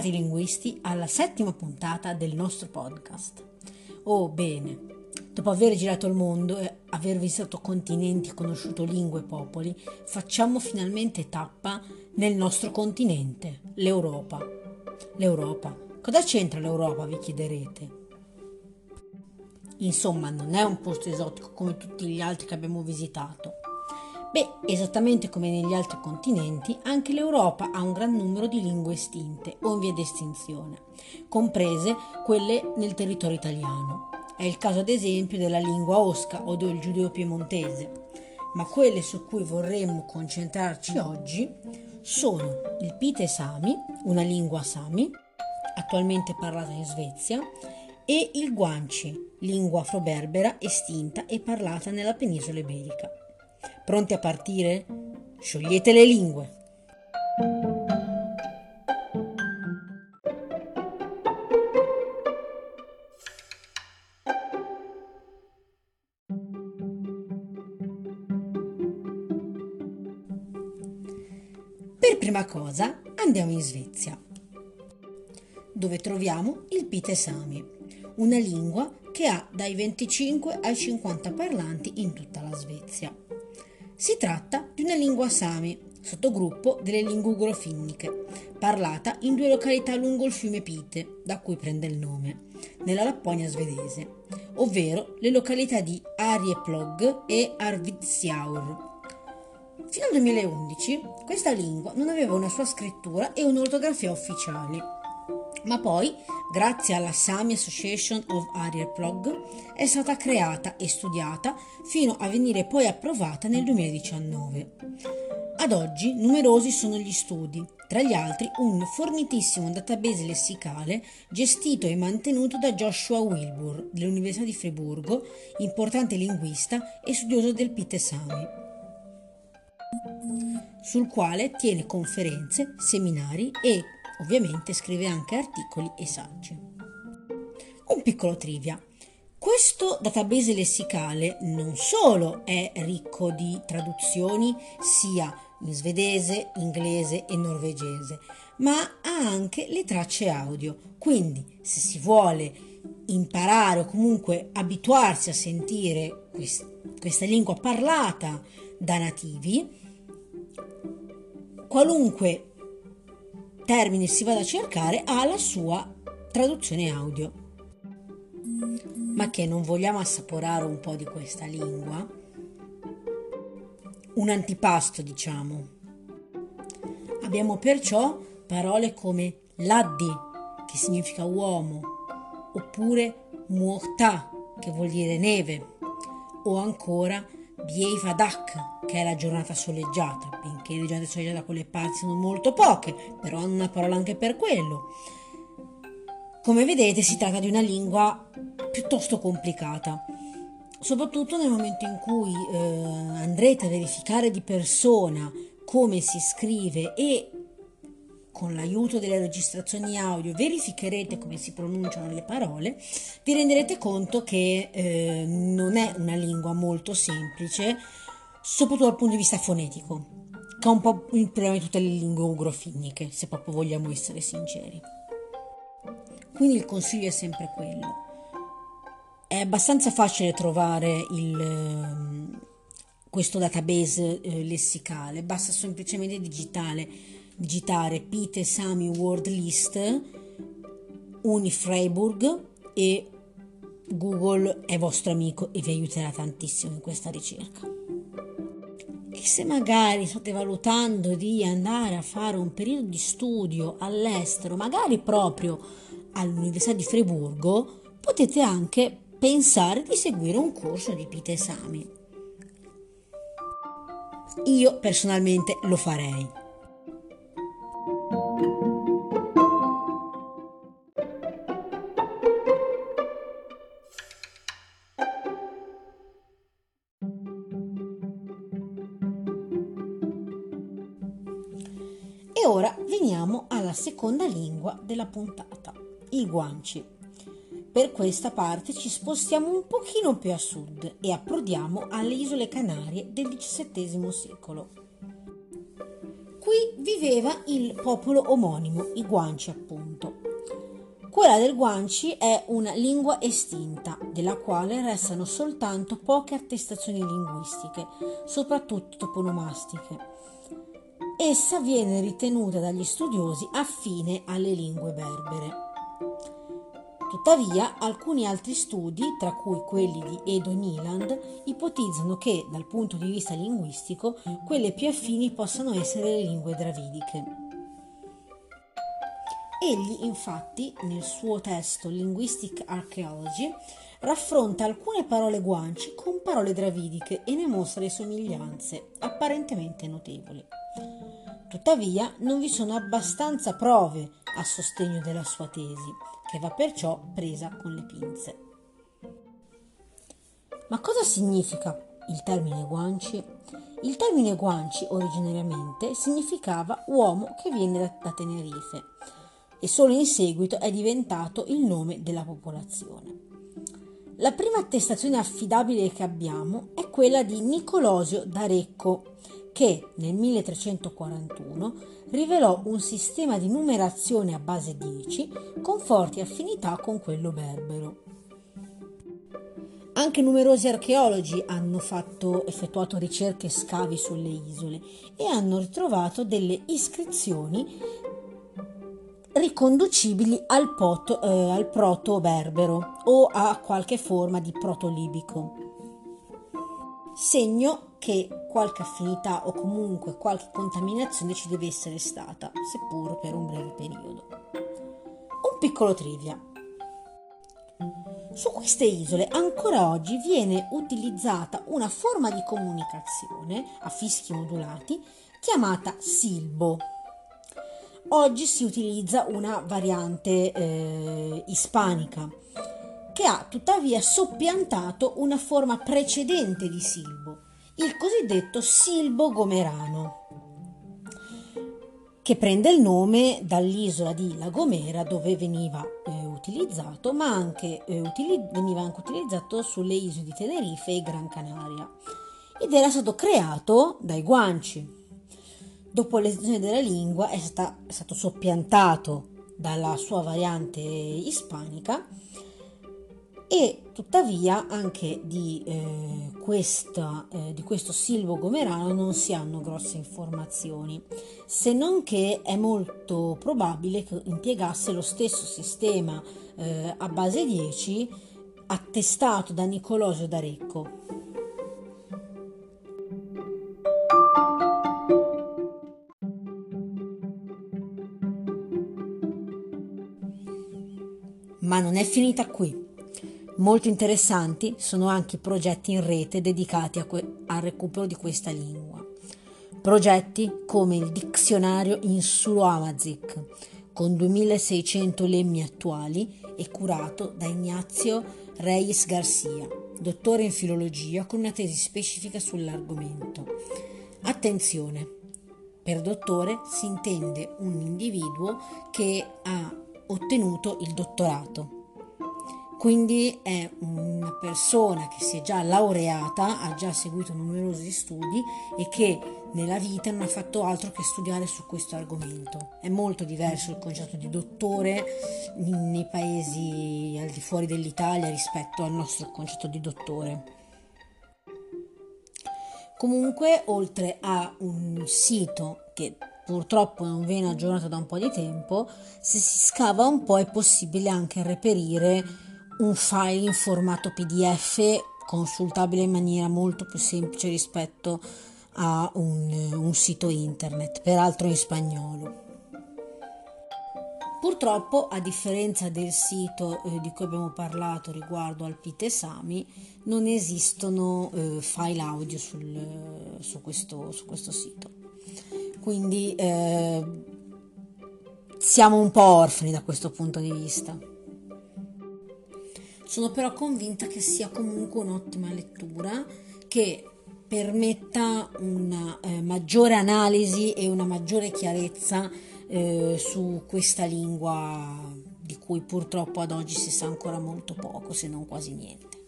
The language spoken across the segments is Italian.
Bentrovati linguisti alla settima puntata del nostro podcast. Oh bene, dopo aver girato il mondo e aver visitato continenti conosciuto lingue e popoli, facciamo finalmente tappa nel nostro continente, l'Europa. L'Europa. Cosa c'entra l'Europa, vi chiederete? Insomma, non è un posto esotico come tutti gli altri che abbiamo visitato Beh, esattamente come negli altri continenti, anche l'Europa ha un gran numero di lingue estinte o in via di estinzione, comprese quelle nel territorio italiano. È il caso ad esempio della lingua osca o del giudeo-piemontese, ma quelle su cui vorremmo concentrarci oggi sono il Pite Sami, una lingua Sami, attualmente parlata in Svezia, e il Guanci, lingua afroberbera estinta e parlata nella penisola iberica. Pronti a partire? Sciogliete le lingue. Per prima cosa andiamo in Svezia, dove troviamo il Pite Sami, una lingua che ha dai 25 ai 50 parlanti in tutta la Svezia. Si tratta di una lingua sami, sottogruppo delle lingue ugrofinniche, parlata in due località lungo il fiume Pite, da cui prende il nome, nella Lapponia svedese, ovvero le località di Arjeplog e Arvidsjaur. Fino al 2011 questa lingua non aveva una sua scrittura e un'ortografia ufficiali ma poi, grazie alla Sami Association of Arjeplog, è stata creata e studiata fino a venire poi approvata nel 2019. Ad oggi numerosi sono gli studi, tra gli altri un fornitissimo database lessicale gestito e mantenuto da Joshua Wilbur dell'Università di Friburgo, importante linguista e studioso del Pite Sami, sul quale tiene conferenze, seminari e Ovviamente scrive anche articoli e saggi. Un piccolo trivia. Questo database lessicale non solo è ricco di traduzioni sia in svedese, inglese e norvegese, ma ha anche le tracce audio. Quindi, se si vuole imparare o comunque abituarsi a sentire quest- questa lingua parlata da nativi, qualunque termine si vada a cercare ha la sua traduzione audio. Ma che non vogliamo assaporare un po' di questa lingua? Un antipasto, diciamo. Abbiamo perciò parole come laddi, che significa uomo, oppure muorta, che vuol dire neve, o ancora Bievadak, che è la giornata soleggiata, benché le giornate soleggiate da quelle parti sono molto poche, però hanno una parola anche per quello. Come vedete si tratta di una lingua piuttosto complicata, soprattutto nel momento in cui eh, andrete a verificare di persona come si scrive e con l'aiuto delle registrazioni audio verificherete come si pronunciano le parole, vi renderete conto che eh, non è una lingua molto semplice, soprattutto dal punto di vista fonetico, che è un po' il problema di tutte le lingue ugrofinniche, se proprio vogliamo essere sinceri. Quindi il consiglio è sempre quello. È abbastanza facile trovare il, ehm, questo database eh, lessicale, basta semplicemente digitale digitare Pite Sami Word List, Unifreiburg e Google è vostro amico e vi aiuterà tantissimo in questa ricerca. E se magari state valutando di andare a fare un periodo di studio all'estero, magari proprio all'Università di Friburgo, potete anche pensare di seguire un corso di Pite Sami. Io personalmente lo farei. Seconda lingua della puntata, il guanci. Per questa parte ci spostiamo un pochino più a sud e approdiamo alle isole Canarie del XVII secolo. Qui viveva il popolo omonimo, i guanci appunto Quella del Guanci è una lingua estinta, della quale restano soltanto poche attestazioni linguistiche, soprattutto toponomastiche. Essa viene ritenuta dagli studiosi affine alle lingue berbere. Tuttavia, alcuni altri studi, tra cui quelli di Edo Niland, ipotizzano che, dal punto di vista linguistico, quelle più affini possano essere le lingue dravidiche. Egli, infatti, nel suo testo Linguistic Archaeology, raffronta alcune parole guanci con parole dravidiche e ne mostra le somiglianze, apparentemente notevoli. Tuttavia, non vi sono abbastanza prove a sostegno della sua tesi, che va perciò presa con le pinze. Ma cosa significa il termine guanci? Il termine guanci originariamente significava uomo che viene da, da Tenerife e solo in seguito è diventato il nome della popolazione. La prima attestazione affidabile che abbiamo è quella di Nicolosio d'Arecco, che nel 1341 rivelò un sistema di numerazione a base 10 con forti affinità con quello berbero. Anche numerosi archeologi hanno fatto, effettuato ricerche e scavi sulle isole e hanno ritrovato delle iscrizioni riconducibili al, poto, eh, al proto-berbero o a qualche forma di proto-libico. Segno che qualche affinità o comunque qualche contaminazione ci deve essere stata, seppur per un breve periodo. Un piccolo trivia. Su queste isole ancora oggi viene utilizzata una forma di comunicazione a fischi modulati chiamata silbo Oggi si utilizza una variante eh, ispanica che ha tuttavia soppiantato una forma precedente di silbo, il cosiddetto silbo gomerano, che prende il nome dall'isola di La Gomera dove veniva eh, utilizzato, ma anche, eh, utili- veniva anche utilizzato sulle isole di Tenerife e Gran Canaria ed era stato creato dai guanci. Dopo l'estensione della lingua è, stata, è stato soppiantato dalla sua variante ispanica e tuttavia anche di, eh, questa, eh, di questo silvo gomerano non si hanno grosse informazioni, se non che è molto probabile che impiegasse lo stesso sistema eh, a base 10 attestato da Nicolosio d'Arecco. Ma non è finita qui. Molto interessanti sono anche i progetti in rete dedicati que- al recupero di questa lingua. Progetti come il dizionario Insulo-Amazic, con 2600 lemmi attuali e curato da Ignazio Reyes Garcia, dottore in filologia con una tesi specifica sull'argomento. Attenzione! Per dottore si intende un individuo che ha ottenuto il dottorato. Quindi è una persona che si è già laureata, ha già seguito numerosi studi e che nella vita non ha fatto altro che studiare su questo argomento. È molto diverso il concetto di dottore nei paesi al di fuori dell'Italia rispetto al nostro concetto di dottore. Comunque, oltre a un sito che purtroppo non viene aggiornato da un po' di tempo, se si scava un po' è possibile anche reperire un file in formato PDF consultabile in maniera molto più semplice rispetto a un, un sito internet, peraltro in spagnolo. Purtroppo, a differenza del sito eh, di cui abbiamo parlato riguardo al Pitesami, non esistono eh, file audio sul, su, questo, su questo sito quindi eh, siamo un po' orfani da questo punto di vista. Sono però convinta che sia comunque un'ottima lettura che permetta una eh, maggiore analisi e una maggiore chiarezza eh, su questa lingua di cui purtroppo ad oggi si sa ancora molto poco, se non quasi niente.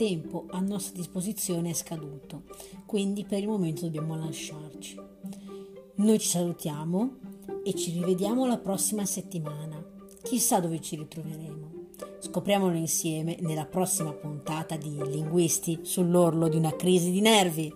Tempo a nostra disposizione è scaduto, quindi per il momento dobbiamo lasciarci. Noi ci salutiamo e ci rivediamo la prossima settimana. Chissà dove ci ritroveremo. Scopriamolo insieme nella prossima puntata di Linguisti sull'orlo di una crisi di nervi.